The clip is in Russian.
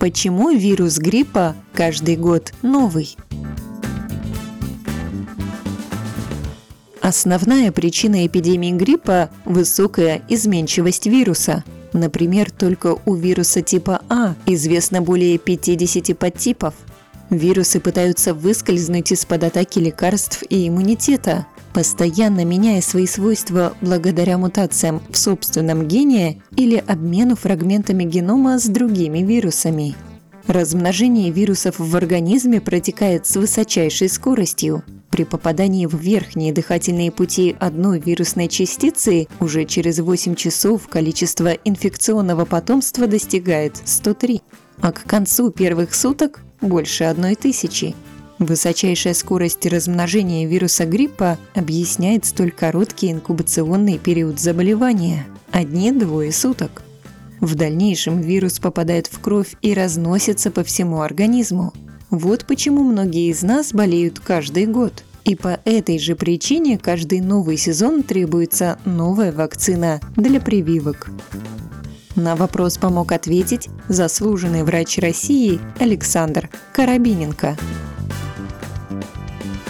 Почему вирус гриппа каждый год новый? Основная причина эпидемии гриппа – высокая изменчивость вируса. Например, только у вируса типа А известно более 50 подтипов. Вирусы пытаются выскользнуть из-под атаки лекарств и иммунитета, постоянно меняя свои свойства благодаря мутациям в собственном гене или обмену фрагментами генома с другими вирусами. Размножение вирусов в организме протекает с высочайшей скоростью. При попадании в верхние дыхательные пути одной вирусной частицы уже через 8 часов количество инфекционного потомства достигает 103, а к концу первых суток – больше одной тысячи. Высочайшая скорость размножения вируса гриппа объясняет столь короткий инкубационный период заболевания – одни-двое суток. В дальнейшем вирус попадает в кровь и разносится по всему организму. Вот почему многие из нас болеют каждый год. И по этой же причине каждый новый сезон требуется новая вакцина для прививок. На вопрос помог ответить заслуженный врач России Александр Карабиненко. Thank you.